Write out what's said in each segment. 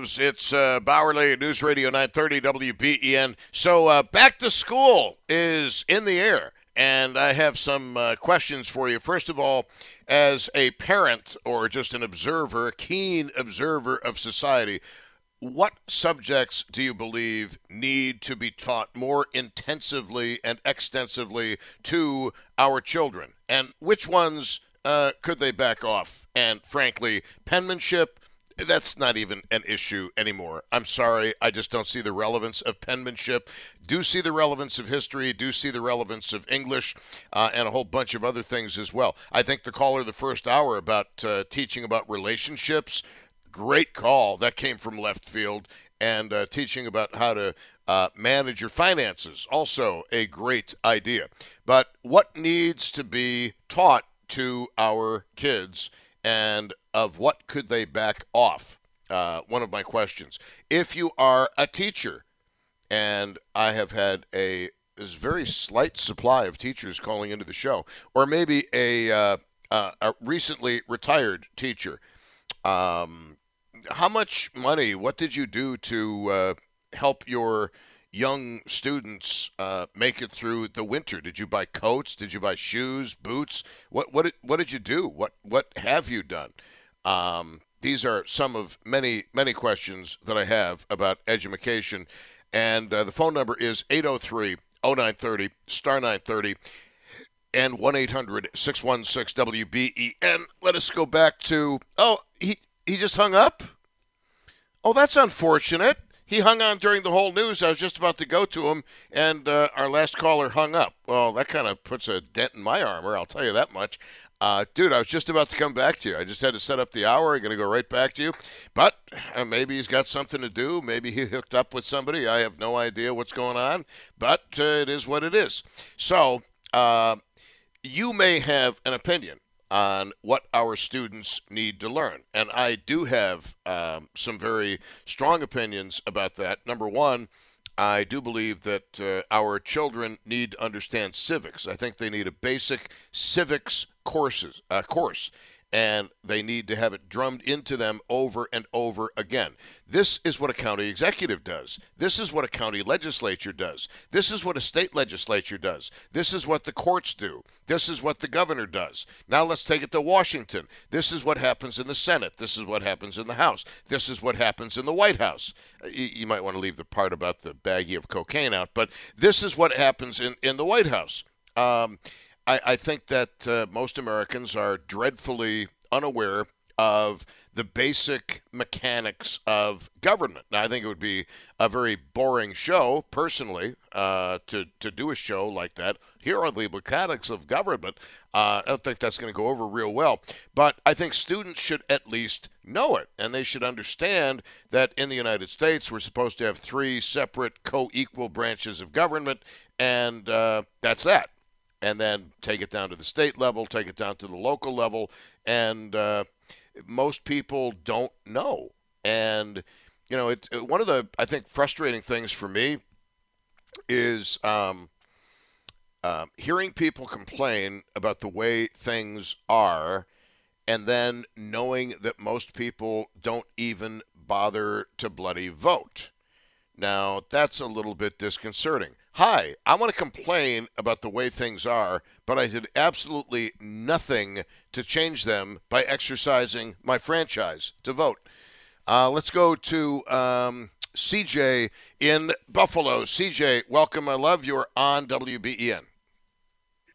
It's uh, Bauerle News Radio 930 WBEN. So uh, back to school is in the air, and I have some uh, questions for you. First of all, as a parent or just an observer, a keen observer of society, what subjects do you believe need to be taught more intensively and extensively to our children? And which ones uh, could they back off? And frankly, penmanship, that's not even an issue anymore. I'm sorry, I just don't see the relevance of penmanship. Do see the relevance of history, do see the relevance of English, uh, and a whole bunch of other things as well. I think the caller the first hour about uh, teaching about relationships Great call. That came from left field. And uh, teaching about how to uh, manage your finances, also a great idea. But what needs to be taught to our kids and of what could they back off? Uh, one of my questions. If you are a teacher, and I have had a very slight supply of teachers calling into the show, or maybe a, uh, uh, a recently retired teacher. Um, how much money? What did you do to uh, help your young students uh, make it through the winter? Did you buy coats? Did you buy shoes, boots? What what did, what did you do? What what have you done? Um, these are some of many many questions that I have about education, and uh, the phone number is 803 0930 star 930 and 1 800 616 WBEN. Let us go back to, oh, he, he just hung up? Oh, that's unfortunate. He hung on during the whole news. I was just about to go to him, and uh, our last caller hung up. Well, that kind of puts a dent in my armor, I'll tell you that much. Uh, dude, I was just about to come back to you. I just had to set up the hour. I'm going to go right back to you. But uh, maybe he's got something to do. Maybe he hooked up with somebody. I have no idea what's going on, but uh, it is what it is. So, uh, you may have an opinion on what our students need to learn. And I do have um, some very strong opinions about that. Number one, I do believe that uh, our children need to understand civics. I think they need a basic civics courses uh, course and they need to have it drummed into them over and over again. This is what a county executive does. This is what a county legislature does. This is what a state legislature does. This is what the courts do. This is what the governor does. Now let's take it to Washington. This is what happens in the Senate. This is what happens in the House. This is what happens in the White House. You, you might want to leave the part about the baggie of cocaine out, but this is what happens in, in the White House. Um, I, I think that uh, most Americans are dreadfully unaware of the basic mechanics of government. Now, I think it would be a very boring show, personally, uh, to, to do a show like that. Here are the mechanics of government. Uh, I don't think that's going to go over real well. But I think students should at least know it, and they should understand that in the United States, we're supposed to have three separate co equal branches of government, and uh, that's that and then take it down to the state level, take it down to the local level, and uh, most people don't know. And you know, it's one of the I think frustrating things for me is um, uh, hearing people complain about the way things are, and then knowing that most people don't even bother to bloody vote. Now, that's a little bit disconcerting. Hi, I want to complain about the way things are, but I did absolutely nothing to change them by exercising my franchise to vote. Uh, let's go to um, CJ in Buffalo. CJ, welcome. I love you're on WBEN.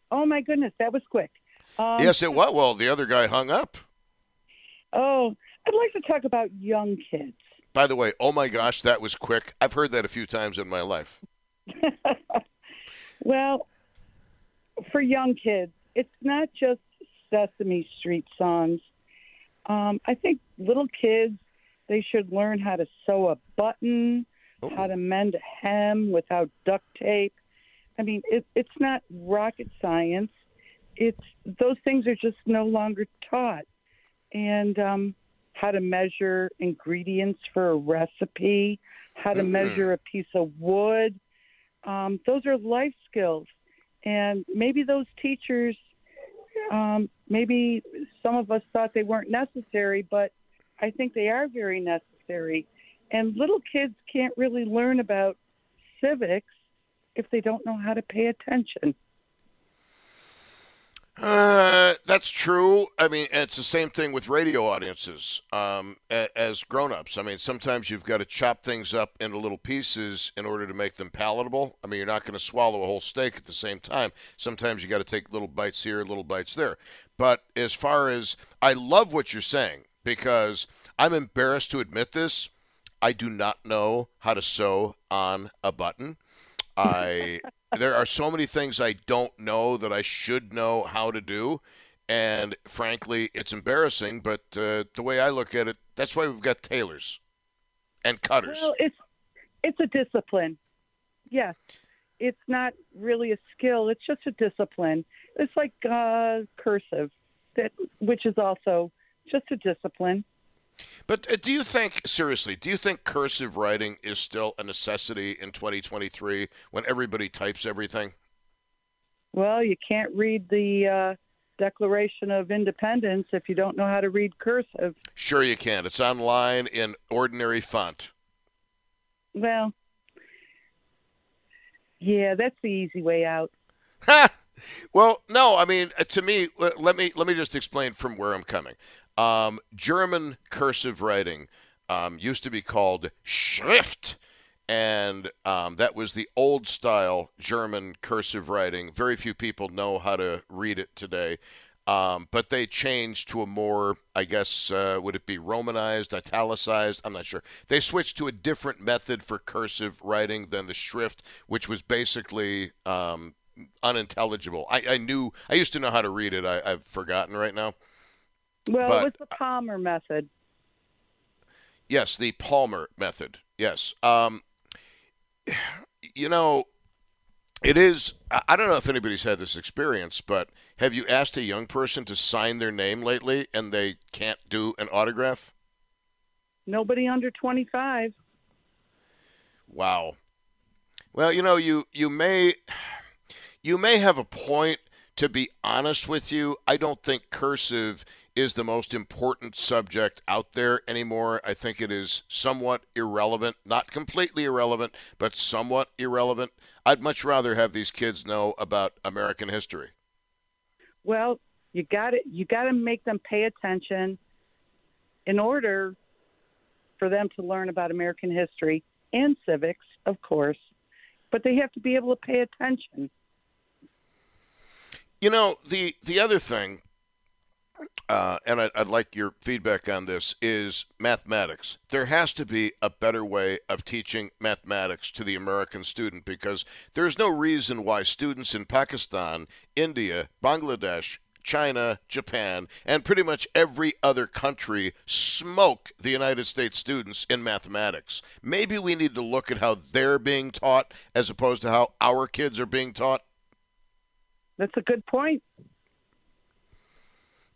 Oh, my goodness, that was quick. Um, yes, it was. Well, the other guy hung up. Oh, I'd like to talk about young kids. By the way, oh my gosh, that was quick. I've heard that a few times in my life. well, for young kids, it's not just Sesame Street songs. Um, I think little kids they should learn how to sew a button, oh. how to mend a hem without duct tape. I mean, it, it's not rocket science. It's those things are just no longer taught, and um, how to measure ingredients for a recipe, how to mm-hmm. measure a piece of wood, um, those are life skills. And maybe those teachers, um, maybe some of us thought they weren't necessary, but I think they are very necessary. And little kids can't really learn about civics if they don't know how to pay attention. Uh, that's true. I mean, it's the same thing with radio audiences um, as grown-ups. I mean, sometimes you've got to chop things up into little pieces in order to make them palatable. I mean, you're not going to swallow a whole steak at the same time. Sometimes you got to take little bites here, little bites there. But as far as I love what you're saying because I'm embarrassed to admit this. I do not know how to sew on a button. I there are so many things I don't know that I should know how to do, and frankly, it's embarrassing. But uh, the way I look at it, that's why we've got tailors and cutters. Well, it's it's a discipline. Yes, it's not really a skill. It's just a discipline. It's like uh, cursive, that which is also just a discipline. But uh, do you think, seriously, do you think cursive writing is still a necessity in 2023 when everybody types everything? Well, you can't read the uh, Declaration of Independence if you don't know how to read cursive. Sure, you can. It's online in ordinary font. Well, yeah, that's the easy way out. well, no, I mean, uh, to me, let me let me just explain from where I'm coming. Um, German cursive writing um, used to be called Schrift, and um, that was the old style German cursive writing. Very few people know how to read it today. Um, but they changed to a more, I guess, uh, would it be romanized, italicized? I'm not sure. They switched to a different method for cursive writing than the Schrift, which was basically um, unintelligible. I, I, knew, I used to know how to read it. I, have forgotten right now. Well, but, it was the Palmer method. Yes, the Palmer method. Yes. Um, you know, it is. I don't know if anybody's had this experience, but have you asked a young person to sign their name lately and they can't do an autograph? Nobody under 25. Wow. Well, you know, you you may you may have a point to be honest with you. I don't think cursive is the most important subject out there anymore. I think it is somewhat irrelevant, not completely irrelevant, but somewhat irrelevant. I'd much rather have these kids know about American history. Well, you got to you got to make them pay attention in order for them to learn about American history and civics, of course, but they have to be able to pay attention. You know, the the other thing uh, and I'd, I'd, like your feedback on this, is mathematics. There has to be a better way of teaching mathematics to the American student because there's no reason why students in Pakistan, India, Bangladesh, China, Japan, and pretty much every other country smoke the United States students in mathematics. Maybe we need to look at how they're being taught as opposed to how our kids are being taught. That's a good point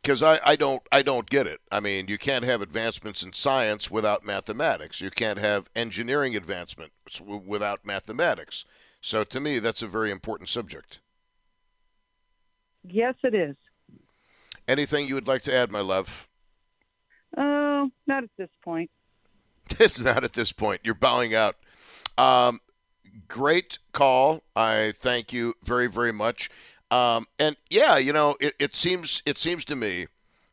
because I, I don't I don't get it. I mean, you can't have advancements in science without mathematics. You can't have engineering advancements without mathematics. So to me, that's a very important subject. Yes, it is. Anything you would like to add, my love? Oh, uh, not at this point. not at this point. You're bowing out. Um, great call. I thank you very, very much. Um, and yeah, you know, it, it seems it seems to me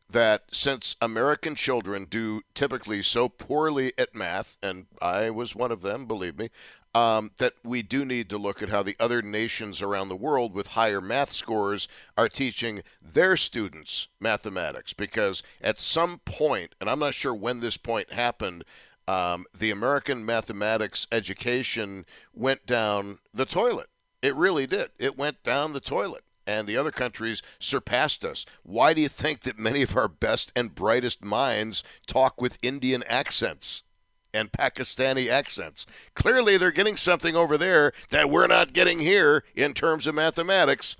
that since American children do typically so poorly at math, and I was one of them, believe me, um, that we do need to look at how the other nations around the world with higher math scores are teaching their students mathematics. Because at some point, and I'm not sure when this point happened, um, the American mathematics education went down the toilet. It really did. It went down the toilet and the other countries surpassed us. Why do you think that many of our best and brightest minds talk with Indian accents? and Pakistani accents. Clearly, they're getting something over there that we're not getting here in terms of mathematics.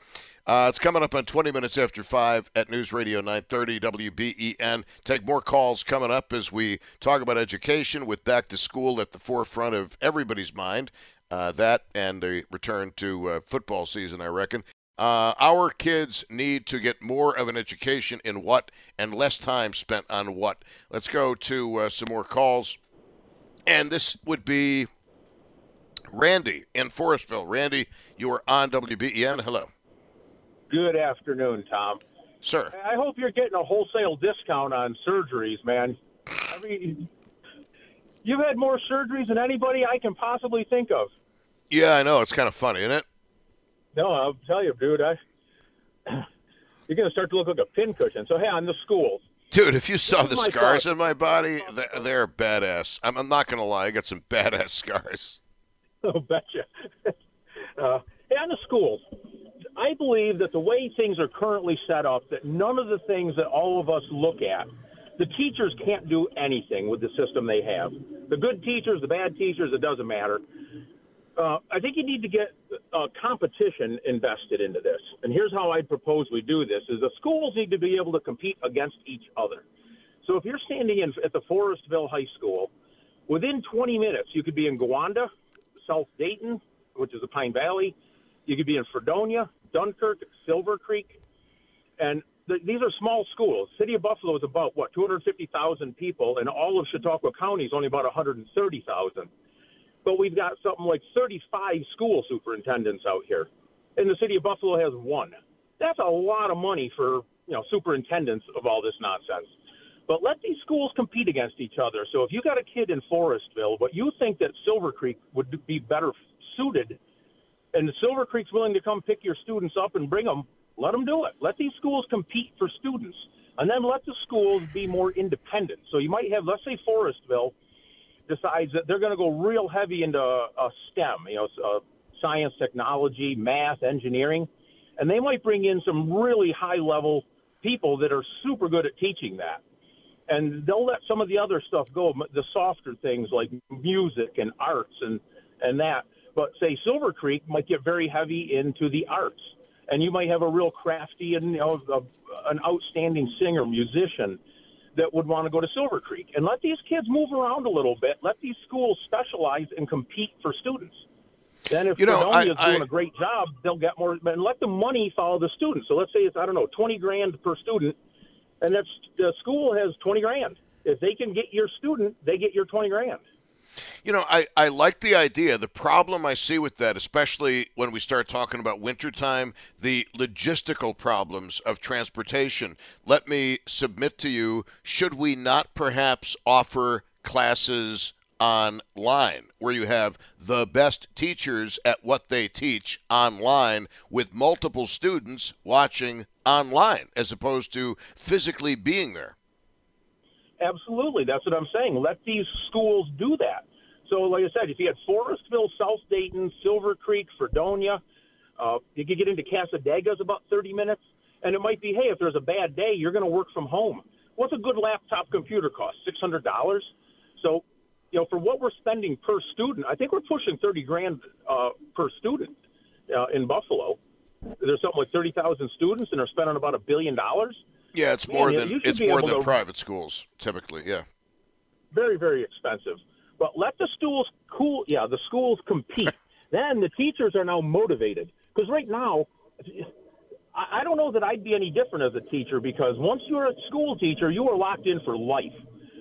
Uh, it's coming up on 20 minutes after 5 at News Radio 930 WBEN. Take more calls coming up as we talk about education with back to school at the forefront of everybody's mind. Uh, that and a return to uh, football season, I reckon. Uh, our kids need to get more of an education in what and less time spent on what. Let's go to uh, some more calls. And this would be Randy in Forestville. Randy, you are on WBEN. Hello. Good afternoon, Tom. Sir. I hope you're getting a wholesale discount on surgeries, man. I mean, you've had more surgeries than anybody I can possibly think of. Yeah, I know. It's kind of funny, isn't it? No, I'll tell you, dude. I you're going to start to look like a pincushion. So, hey, on the schools. Dude, if you saw the scars thought. on my body, they're, they're badass. I'm, I'm not going to lie. I got some badass scars. Oh, betcha. uh, hey, on the schools, I believe that the way things are currently set up, that none of the things that all of us look at, the teachers can't do anything with the system they have. The good teachers, the bad teachers, it doesn't matter. Uh, I think you need to get uh, competition invested into this. And here's how I'd propose we do this: is the schools need to be able to compete against each other. So if you're standing in at the Forestville High School, within 20 minutes you could be in Gowanda, South Dayton, which is the Pine Valley. You could be in Fredonia, Dunkirk, Silver Creek, and th- these are small schools. City of Buffalo is about what 250,000 people, and all of Chautauqua County is only about 130,000. But we've got something like 35 school superintendents out here, and the City of Buffalo has one. That's a lot of money for you know superintendents of all this nonsense. But let these schools compete against each other. So if you got a kid in Forestville, but you think that Silver Creek would be better suited, and Silver Creek's willing to come pick your students up and bring them, let them do it. Let these schools compete for students, and then let the schools be more independent. So you might have, let's say, Forestville decides that they're going to go real heavy into uh, STEM, you know, uh, science, technology, math, engineering, and they might bring in some really high level people that are super good at teaching that and they'll let some of the other stuff go, the softer things like music and arts and and that. But say Silver Creek might get very heavy into the arts, and you might have a real crafty and you know a, an outstanding singer musician that would want to go to Silver Creek. And let these kids move around a little bit. Let these schools specialize and compete for students. Then if You know, Fredonia is doing a great job, they'll get more. And let the money follow the students. So let's say it's I don't know twenty grand per student and that's the school has 20 grand. If they can get your student, they get your 20 grand. You know, I, I like the idea. The problem I see with that, especially when we start talking about wintertime, the logistical problems of transportation. Let me submit to you should we not perhaps offer classes online where you have the best teachers at what they teach online with multiple students watching online as opposed to physically being there? Absolutely, that's what I'm saying. Let these schools do that. So, like I said, if you had Forestville, South Dayton, Silver Creek, Fredonia, uh, you could get into Cassadaga's about 30 minutes, and it might be, hey, if there's a bad day, you're going to work from home. What's a good laptop computer cost? Six hundred dollars. So, you know, for what we're spending per student, I think we're pushing 30 grand uh, per student uh, in Buffalo. There's something like 30,000 students, and they're spending about a billion dollars. Yeah, it's more than it's more than to- private schools typically. Yeah. very, very expensive. But let the schools cool, yeah, the schools compete. then the teachers are now motivated because right now, I I don't know that I'd be any different as a teacher because once you're a school teacher, you are locked in for life.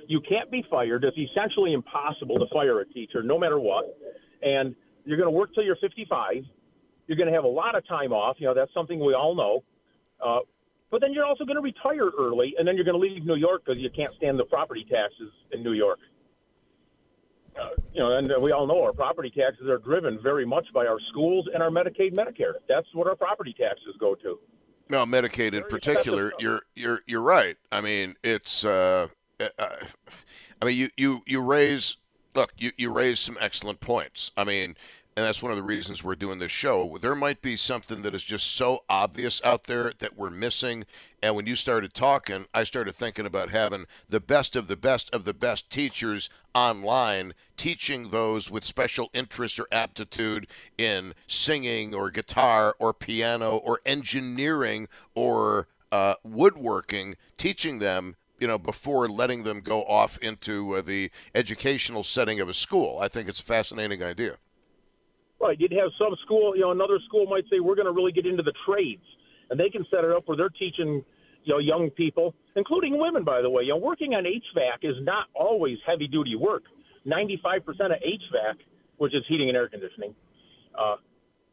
You can't be fired. It's essentially impossible to fire a teacher, no matter what. And you're going to work till you're 55. You're going to have a lot of time off. You know, that's something we all know. Uh, but then you're also going to retire early, and then you're going to leave New York because you can't stand the property taxes in New York. Uh, you know, and we all know our property taxes are driven very much by our schools and our Medicaid, Medicare. That's what our property taxes go to. No, Medicaid in particular. You're you're you're right. I mean, it's. Uh, uh, I mean, you you you raise. Look, you you raise some excellent points. I mean, and that's one of the reasons we're doing this show. There might be something that is just so obvious out there that we're missing. And when you started talking, I started thinking about having the best of the best of the best teachers online teaching those with special interest or aptitude in singing or guitar or piano or engineering or uh, woodworking, teaching them you know, before letting them go off into uh, the educational setting of a school. I think it's a fascinating idea. Right. You'd have some school, you know, another school might say, we're going to really get into the trades. And they can set it up where they're teaching, you know, young people, including women, by the way. You know, working on HVAC is not always heavy duty work. 95% of HVAC, which is heating and air conditioning, uh,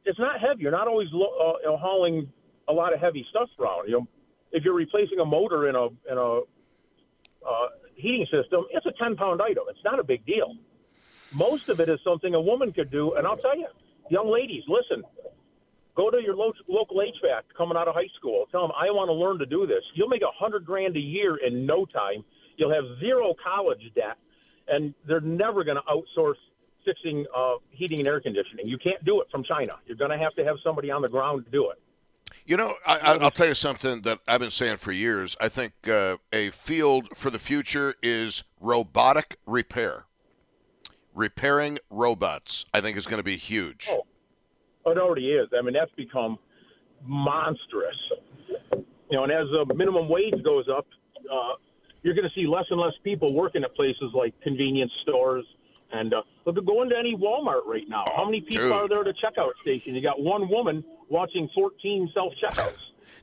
it's not heavy. You're not always lo- uh, you know, hauling a lot of heavy stuff around. You know, if you're replacing a motor in a in a uh, heating system, it's a 10 pound item. It's not a big deal. Most of it is something a woman could do, and I'll tell you, young ladies, listen. Go to your lo- local HVAC coming out of high school. Tell them I want to learn to do this. You'll make a hundred grand a year in no time. You'll have zero college debt, and they're never going to outsource fixing uh, heating and air conditioning. You can't do it from China. You're going to have to have somebody on the ground to do it. You know, I, will tell you something that I've been saying for years. I think uh, a field for the future is robotic repair. Repairing robots, I think, is going to be huge. Oh, it already is. I mean, that's become monstrous. You know, and as the minimum wage goes up, uh, you're going to see less and less people working at places like convenience stores. And uh, look, go into any Walmart right now. How many people Dude. are there at a checkout station? You got one woman watching 14 self checkouts.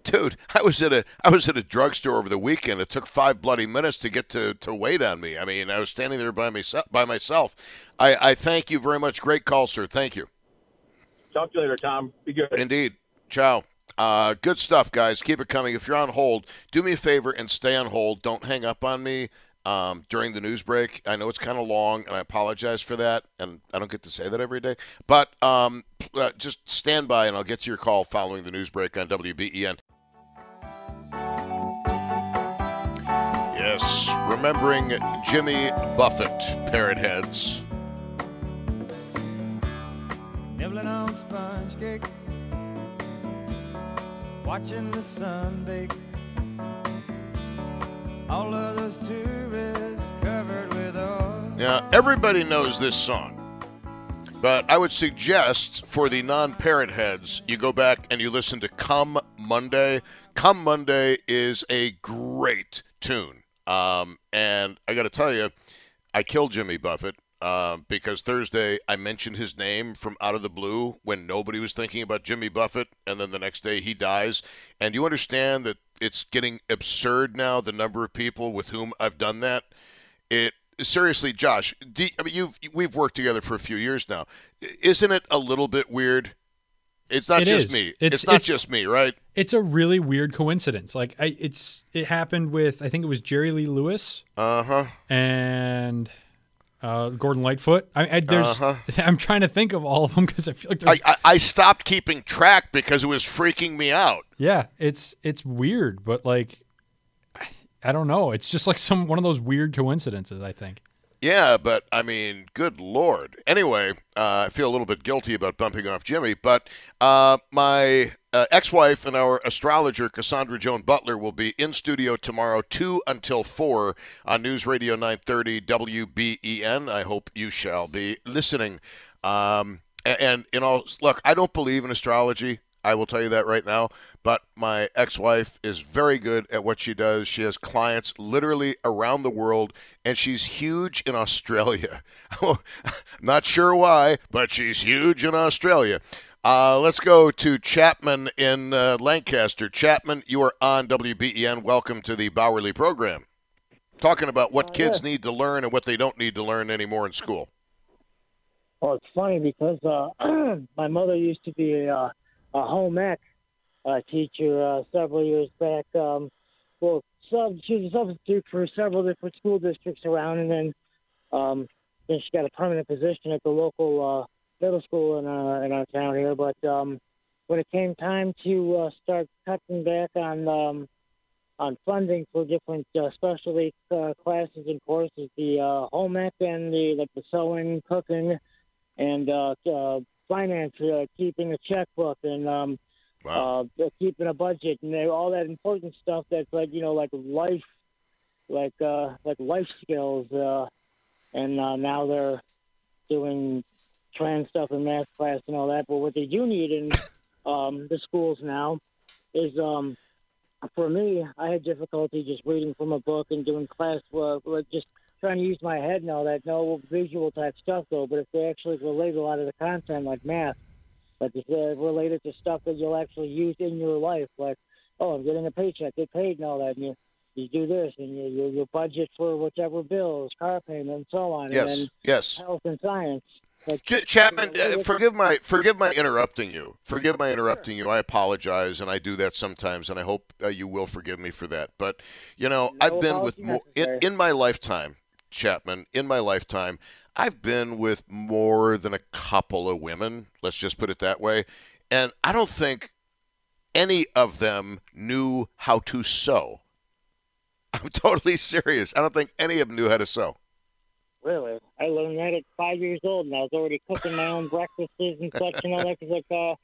Dude, I was at a I was at a drugstore over the weekend. It took five bloody minutes to get to, to wait on me. I mean, I was standing there by myself. By myself. I, I thank you very much. Great call, sir. Thank you. Talk to you later, Tom. Be good. Indeed. Ciao. Uh, good stuff, guys. Keep it coming. If you're on hold, do me a favor and stay on hold. Don't hang up on me um, during the news break. I know it's kind of long, and I apologize for that. And I don't get to say that every day. But um, uh, just stand by, and I'll get to your call following the news break on WBEN. Remembering Jimmy Buffett, Parrot Heads. Nibbling on sponge cake, watching the sun bake. All of those tourists covered with oil. Now, everybody knows this song, but I would suggest for the non Parrot Heads, you go back and you listen to Come Monday. Come Monday is a great tune. Um, and I got to tell you, I killed Jimmy Buffett. Um, because Thursday I mentioned his name from out of the blue when nobody was thinking about Jimmy Buffett, and then the next day he dies. And you understand that it's getting absurd now the number of people with whom I've done that. It seriously, Josh. Do, I mean, you've we've worked together for a few years now. Isn't it a little bit weird? It's not It just is. me. It's- It's, not it's- just me, right? It's a really weird coincidence. Like I, it's it happened with I think it was Jerry Lee Lewis Uh huh. and uh, Gordon Lightfoot. I, I there's Uh-huh. I'm trying to think of all of them because I feel like there's I, I I stopped keeping track because it was freaking me out. yeah it's it's weird but like I, I don't know it's just like some one of those weird coincidences I think. Yeah, but I mean, good lord. Anyway, uh, I feel a little bit guilty about bumping off Jimmy, but uh, my uh, ex-wife and our astrologer Cassandra Joan Butler will be in studio tomorrow, two until four on News Radio 930 WBEN. I hope you shall be listening. Um, and, and all, look, I don't believe in astrology. I will tell you that right now. But my ex wife is very good at what she does. She has clients literally around the world, and she's huge in Australia. Not sure why, but she's huge in Australia. Uh, let's go to Chapman in uh, Lancaster. Chapman, you are on WBEN. Welcome to the Bauerle program. Talking about what kids need to learn and what they don't need to learn anymore in school. Well, it's funny because uh, my mother used to be a, uh, a home ec uh, teacher uh, several years back. Um, well, sub, she was a substitute for several different school districts around, and then um, then she got a permanent position at the local uh, middle school in our in our town here. But um, when it came time to uh, start cutting back on um, on funding for different uh, specialty uh, classes and courses, the uh, home ec and the like the sewing, cooking, and uh, uh, finance, uh, keeping a checkbook, and um, Wow. uh, keeping a budget, and they- all that important stuff that's like you know like life, like uh, like life skills. Uh, and uh, now they're doing trans stuff in math class and all that. But what they do need in um, the schools now is um, for me, I had difficulty just reading from a book and doing class work, like just trying to use my head and all that. No visual type stuff though, but if they actually relate a lot of the content, like math, like if they're related to stuff that you'll actually use in your life, like oh, I'm getting a paycheck, get paid, and all that, and you you do this, and you you, you budget for whatever bills, car payment, and so on. And Yes, then yes. health and science. Like, Ch- Chapman, uh, forgive my forgive my interrupting you. Forgive my interrupting you. I apologize, and I do that sometimes, and I hope uh, you will forgive me for that. But you know, No I've been with more in, in my lifetime, Chapman. In my lifetime, I've been with more than a couple of women. Let's just put it that way, and I don't think any of them knew how to sew. I'm totally serious. I don't think any of them knew how to sew. Really? I learned that at five years old, and I was already cooking my own breakfasts and such and all that. Cause like, uh,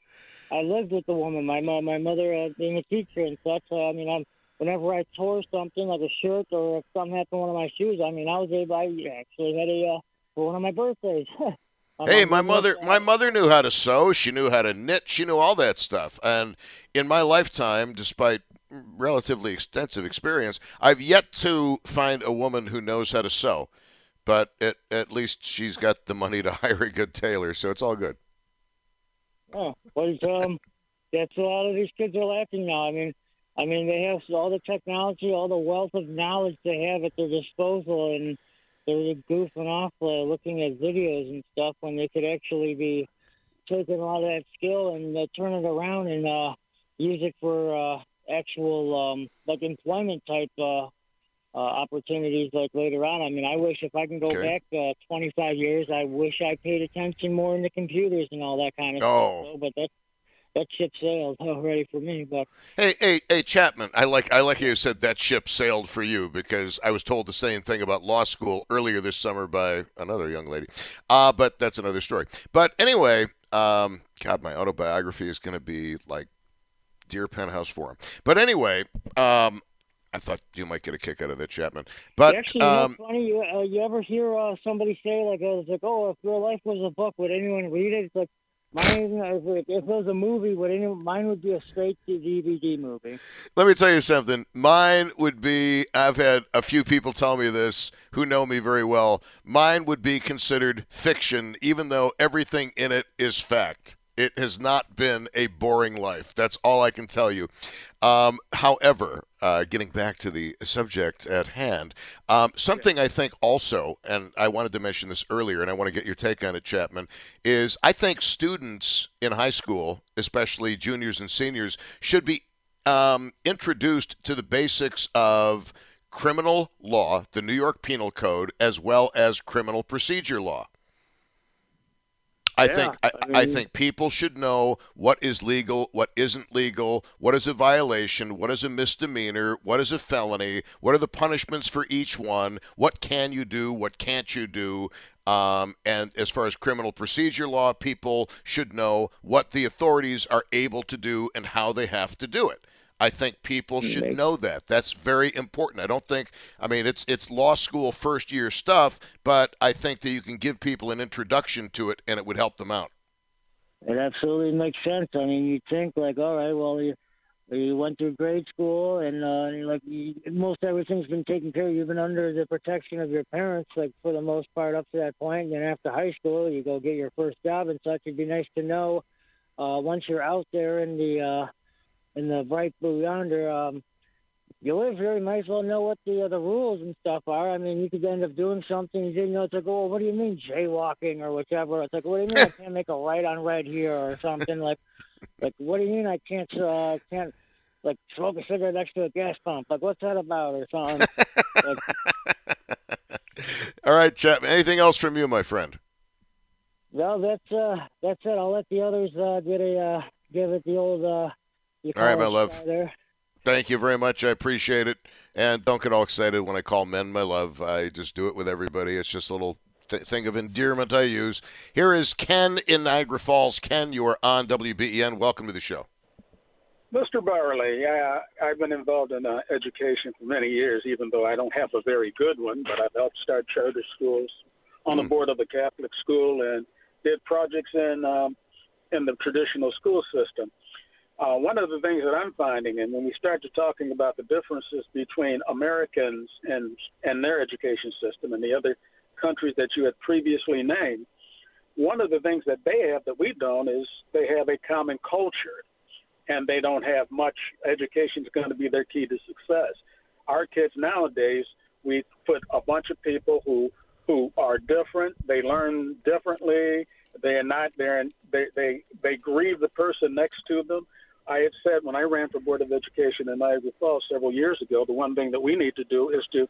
I lived with the woman, my mo- my mother uh, being a teacher and such. Uh, I mean, I'm whenever I tore something like a shirt or if something happened to one of my shoes, I mean, I was able. I actually had a uh, for one of my birthdays. My Hey, my mother, my mother knew how to sew. She knew how to knit. She knew all that stuff. And in my lifetime, despite relatively extensive experience, I've yet to find a woman who knows how to sew. But at, at least she's got the money to hire a good tailor, so it's all good. Oh, but um, that's a lot of these kids are laughing now. I mean, I mean they have all the technology, all the wealth of knowledge they have at their disposal, and they're goofing off uh, looking at videos and stuff when they could actually be taking a lot of that skill and uh, turn it around and uh, use it for uh, actual um, like employment type uh, uh, opportunities like later on. I mean, I wish if I can go Okay. back uh, 25 years, I wish I paid attention more into computers and all that kind of Oh. stuff. So, but that that ship sailed already for me. But Hey, hey, hey, Chapman! I like I like how you said that ship sailed for you because I was told the same thing about law school earlier this summer by another young lady. Uh, but that's another story. But anyway, um, God, my autobiography is going to be like Dear Penthouse Forum. But anyway, um, I thought you might get a kick out of that, Chapman. But actually, you know um, funny? You, uh, you ever hear uh, somebody say like, uh, it's like, oh, if your life was a book, would anyone read it? It's like. Mine, if it, if it was a movie, would anyone? Mine would be a straight DVD movie. Let me tell you something. Mine would be I've had a few people tell me this who know me very well. Mine would be considered fiction, even though everything in it is fact. It has not been a boring life. That's all I can tell you. Um, however, uh, getting back to the subject at hand, um, something I think also, and I wanted to mention this earlier, and I want to get your take on it, Chapman, is I think students in high school, especially juniors and seniors, should be um, introduced to the basics of criminal law, the New York Penal Code, as well as criminal procedure law. I Yeah, think I, I I think people should know what is legal, what isn't legal, what is a violation, what is a misdemeanor, what is a felony, what are the punishments for each one, what can you do, what can't you do. Um, and as far as criminal procedure law, people should know what the authorities are able to do and how they have to do it. I think people should know that. That's very important. I don't think I mean it's it's law school first year stuff, but I think that you can give people an introduction to it and it would help them out. It absolutely makes sense. I mean, you think like, all right, well, you you went through grade school, and uh, like you, most everything's been taken care of. You've been under the protection of your parents, like for the most part, up to that point. And then after high school, you go get your first job and such. It'd be nice to know uh, once you're out there in the uh, in the bright blue yonder. Um, you live here, you might as well know what the uh, the rules and stuff are. I mean, you could end up doing something you didn't know. It's like, oh, what do you mean jaywalking or whichever? It's like, what do you mean I can't make a right on red here or something like, like what do you mean I can't uh, can't like smoke a cigarette next to a gas pump? Like, what's that about or something? All right, Chapman. Anything else from you, my friend? well, that's uh, that's it. I'll let the others uh, get a uh, give it the old. Uh, you All right, my love. try There. Thank you very much. I appreciate it. And don't get all excited when I call men my love. I just do it with everybody. It's just a little th- thing of endearment I use. Here is Ken in Niagara Falls. Ken, you are on WBEN. Welcome to the show. Mr. Barley, uh, I've been involved in uh, education for many years, even though I don't have a very good one, but I've helped start charter schools on the board of a Catholic school and did projects in, um, in the traditional school system. Uh, one of the things that I'm finding, and when we start to talking about the differences between Americans and, and their education system and the other countries that you had previously named, one of the things that they have that we don't is they have a common culture and they don't have much education is going to be their key to success. our kids nowadays, we put a bunch of people who who are different. They learn differently. They are not there, and they they they grieve the person next to them. I had said when I ran for board of education in Niagara Falls several years ago, the one thing that we need to do is to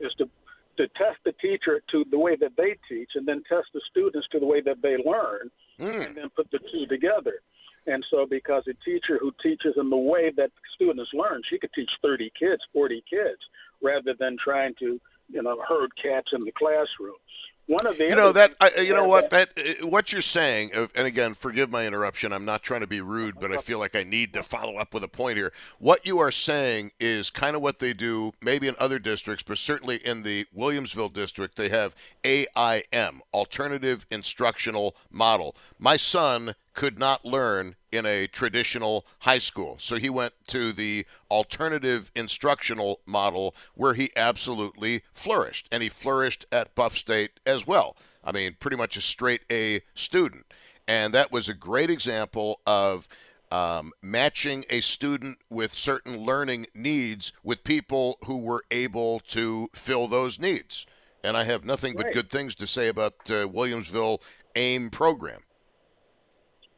is to to test the teacher to the way that they teach, and then test the students to the way that they learn, Mm. and then put the two together. And so, because a teacher who teaches in the way that students learn, she could teach 30 kids, 40 kids, rather than trying to, you know, herd cats in the classroom. One of the You know that I, you know what that uh, what you're saying, uh, and again, forgive my interruption. I'm not trying to be rude, but I feel like I need to follow up with a point here. What you are saying is kind of what they do, maybe in other districts, but certainly in the Williamsville district, they have AIM, Alternative Instructional Model. My son could not learn in a traditional high school. So he went to the alternative instructional model where he absolutely flourished. And he flourished at Buff State as well. I mean, pretty much a straight A student. And that was a great example of um, matching a student with certain learning needs with people who were able to fill those needs. And I have nothing but good things to say about uh, Williamsville AIM program.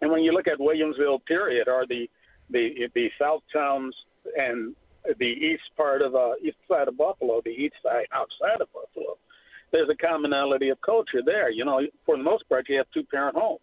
And when you look at Williamsville, period, or the the the south towns and the east part of uh, east side of Buffalo, the east side outside of Buffalo, there's a commonality of culture there. You know, for the most part, you have two parent homes,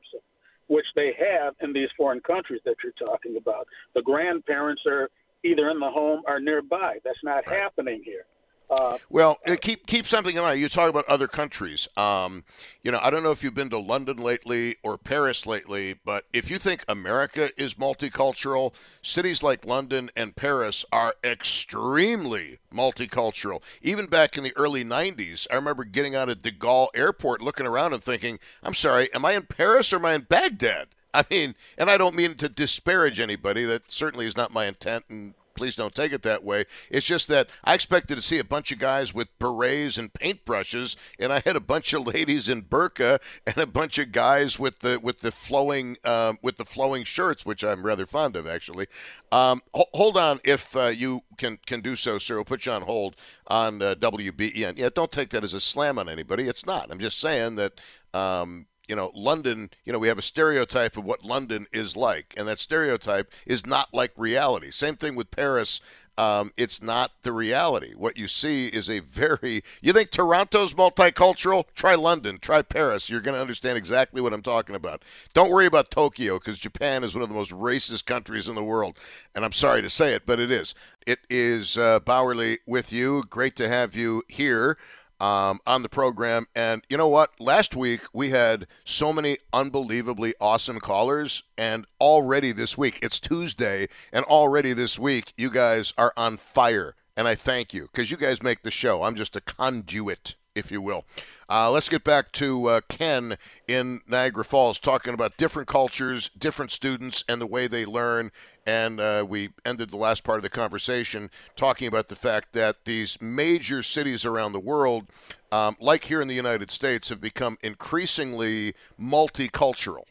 which they have in these foreign countries that you're talking about. The grandparents are either in the home or nearby. That's not happening here. Uh, Well, keep keep something in mind. You talk about other countries. Um, you know, I don't know if you've been to London lately or Paris lately, but if you think America is multicultural, cities like London and Paris are extremely multicultural. Even back in the early '90s, I remember getting out of De Gaulle Airport, looking around and thinking, "I'm sorry, am I in Paris or am I in Baghdad?" I mean, and I don't mean to disparage anybody. That certainly is not my intent, and please don't take it that way. It's just that I expected to see a bunch of guys with berets and paintbrushes, and I had a bunch of ladies in burqa and a bunch of guys with the with the flowing um, with the flowing shirts, which I'm rather fond of actually. Um, ho- hold on, if uh, you can can do so, sir. We'll put you on hold on uh, WBEN. Yeah, don't take that as a slam on anybody. It's not. I'm just saying that. Um, you know, London, you know, we have a stereotype of what London is like, and that stereotype is not like reality. Same thing with Paris. Um, it's not the reality. What you see is a very. You think Toronto's multicultural? Try London. Try Paris. You're going to understand exactly what I'm talking about. Don't worry about Tokyo because Japan is one of the most racist countries in the world, and I'm sorry to say it, but it is. It is uh, Bauerle with you. Great to have you here um, on the program. And you know what? Last week we had so many unbelievably awesome callers, and already this week, it's Tuesday, and already this week, you guys are on fire. And I thank you because you guys make the show. I'm just a conduit, if you will. Uh, let's get back to uh, Ken in Niagara Falls talking about different cultures, different students, and the way they learn. And uh, we ended the last part of the conversation talking about the fact that these major cities around the world, um, like here in the United States, have become increasingly multicultural.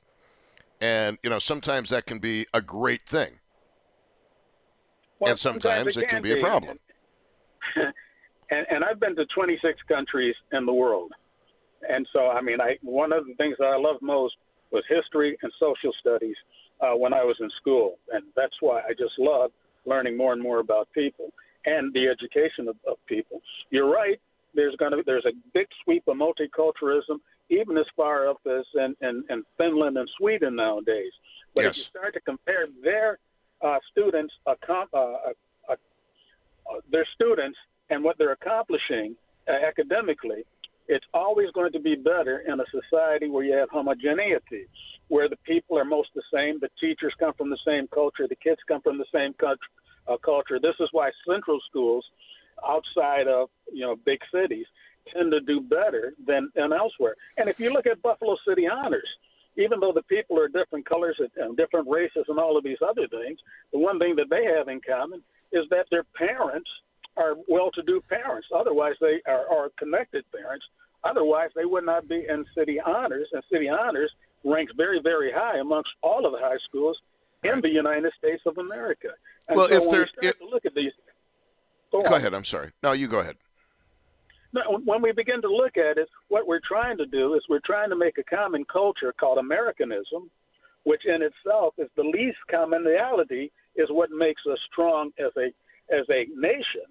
And, you know, sometimes that can be a great thing. well, and sometimes it can be a problem. and, and I've been to 26 countries in the world. And so, I mean, I one of the things that I loved most was history and social studies uh, when I was in school, and that's why I just love learning more and more about people and the education of, of people. You're right. There's going to there's a big sweep of multiculturalism, even as far up as in, in, in Finland and Sweden nowadays. But if you start to compare their uh, students, accom- uh, uh, uh, their students, and what they're accomplishing uh, academically, it's always going to be better in a society where you have homogeneity, where the people are most the same, the teachers come from the same culture, the kids come from the same cult- uh, culture. This is why central schools outside of you know big cities tend to do better than, than elsewhere. And if you look at Buffalo City Honors, even though the people are different colors and different races and all of these other things, the one thing that they have in common is that their parents are well-to-do parents. Otherwise, they are, are connected parents. Otherwise, they would not be in city honors. And city honors ranks very, very high amongst all of the high schools in the United States of America. And Well, so if when there- we if- look at these, Go, Go ahead. I'm sorry. No, you go ahead. No, when we begin to look at it, what we're trying to do is we're trying to make a common culture called Americanism, which in itself is the least commonality, is what makes us strong as a as a nation.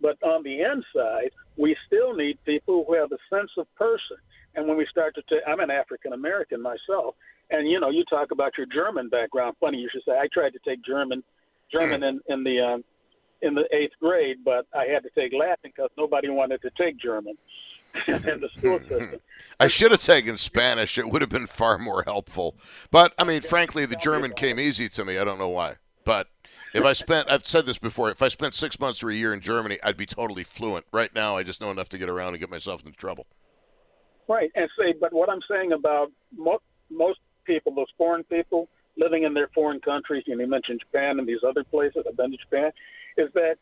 But on the inside, we still need people who have a sense of person. And when we start to, i I'm an African American myself, and you know, you talk about your German background. Funny you should say. I tried to take German, German in in the um, in the eighth grade, but I had to take Latin because nobody wanted to take German in the school system. I should have taken Spanish. It would have been far more helpful. But I mean, frankly, the German came easy to me. I don't know why. But if I spent, I've said this before, if I spent six months or a year in Germany, I'd be totally fluent. Right now, I just know enough to get around and get myself into trouble. Right, and say, but what I'm saying about most most people, those foreign people living in their foreign countries, and you mentioned Japan and these other places. I've been to Japan. Is that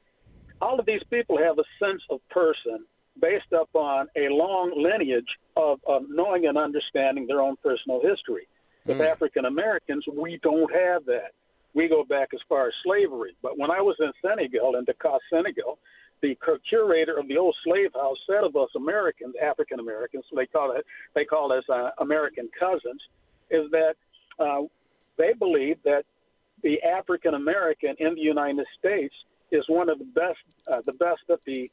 all of these people have a sense of person based upon a long lineage of, of knowing and understanding their own personal history. With hmm. African Americans, we don't have that. We go back as far as slavery. But when I was in Senegal, in Dakar, Senegal, the curator of the old slave house said of us Americans, African Americans, they call it they call us uh, American cousins, is that uh, they believe that the African American in the United States is one of the best, uh, the best that the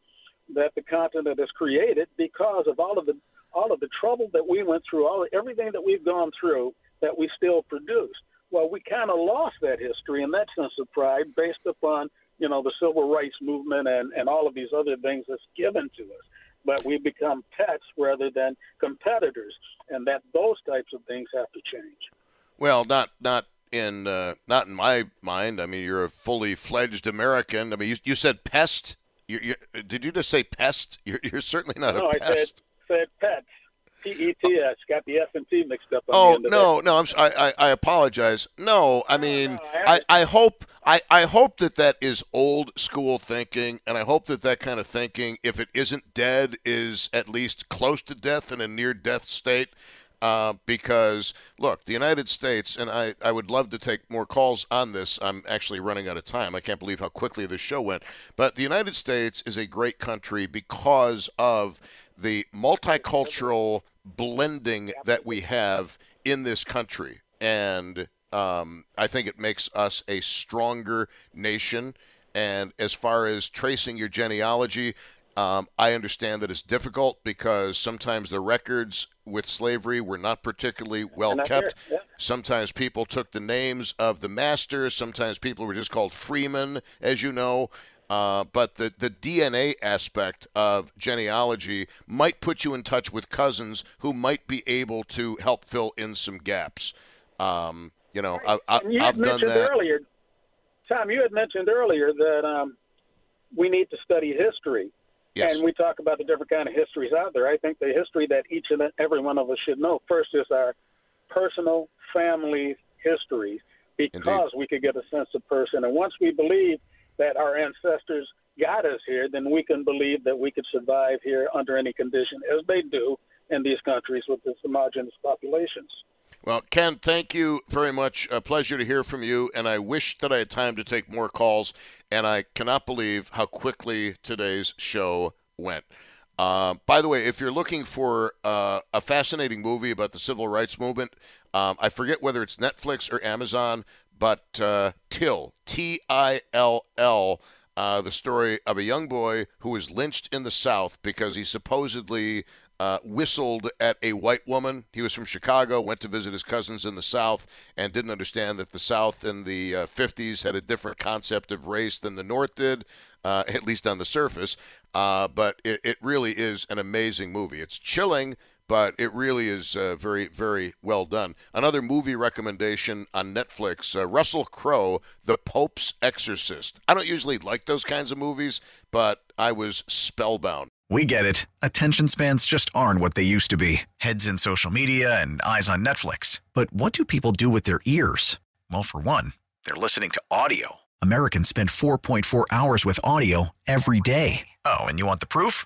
that the continent has created because of all of the all of the trouble that we went through, all everything that we've gone through, that we still produce. Well, we kind of lost that history and that sense of pride based upon you know the civil rights movement and and all of these other things that's given to us. But we become pets rather than competitors, and that those types of things have to change. Well, not not in uh, not in my mind. I mean, you're a fully fledged American. I mean, you, you said pest. You, you, did you just say pest? You're, you're certainly not a pest. No, I said said pets. P E T S. Got the S and T mixed up. On the Oh no, no, I'm I, I, apologize. No, I mean no, I, I- I hope I, I hope that that is old school thinking, and I hope that that kind of thinking, if it isn't dead, is at least close to death in a near death state. Uh, because look, the United States, and I, I would love to take more calls on this. I'm actually running out of time. I can't believe how quickly the show went. But the United States is a great country because of the multicultural blending that we have in this country. And um, I think it makes us a stronger nation. And as far as tracing your genealogy, um, I understand that it's difficult because sometimes the records with slavery were not particularly well kept. yeah. Sometimes people took the names of the masters. Sometimes people were just called freemen, as you know. Uh, but the, the DNA aspect of genealogy might put you in touch with cousins who might be able to help fill in some gaps. Um, you know, I, I, you I've done mentioned that. earlier, Tom. You had mentioned earlier that um, we need to study history, Yes. and we talk about the different kind of histories out there. I think the history that each and every one of us should know first is our personal family history, because we could get a sense of person. And once we believe that our ancestors got us here, then we can believe that we could survive here under any condition, as they do in these countries with this homogenous populations. Well, Ken, thank you very much. A pleasure to hear from you. And I wish that I had time to take more calls. And I cannot believe how quickly today's show went. Uh, by the way, if you're looking for uh, a fascinating movie about the civil rights movement, um, I forget whether it's Netflix or Amazon, but uh, Till, T I L L, uh, the story of a young boy who was lynched in the South because he supposedly uh, whistled at a white woman. He was from Chicago, went to visit his cousins in the South, and didn't understand that the South in the uh, 50s had a different concept of race than the North did, uh, at least on the surface. Uh, but it, it really is an amazing movie. It's chilling, but it really is uh, very, very well done. Another movie recommendation on Netflix uh, Russell Crowe, The Pope's Exorcist. I don't usually like those kinds of movies, but I was spellbound. We get it. Attention spans just aren't what they used to be heads in social media and eyes on Netflix. But what do people do with their ears? Well, for one, they're listening to audio. Americans spend 4.4 hours with audio every day. Oh, and you want the proof?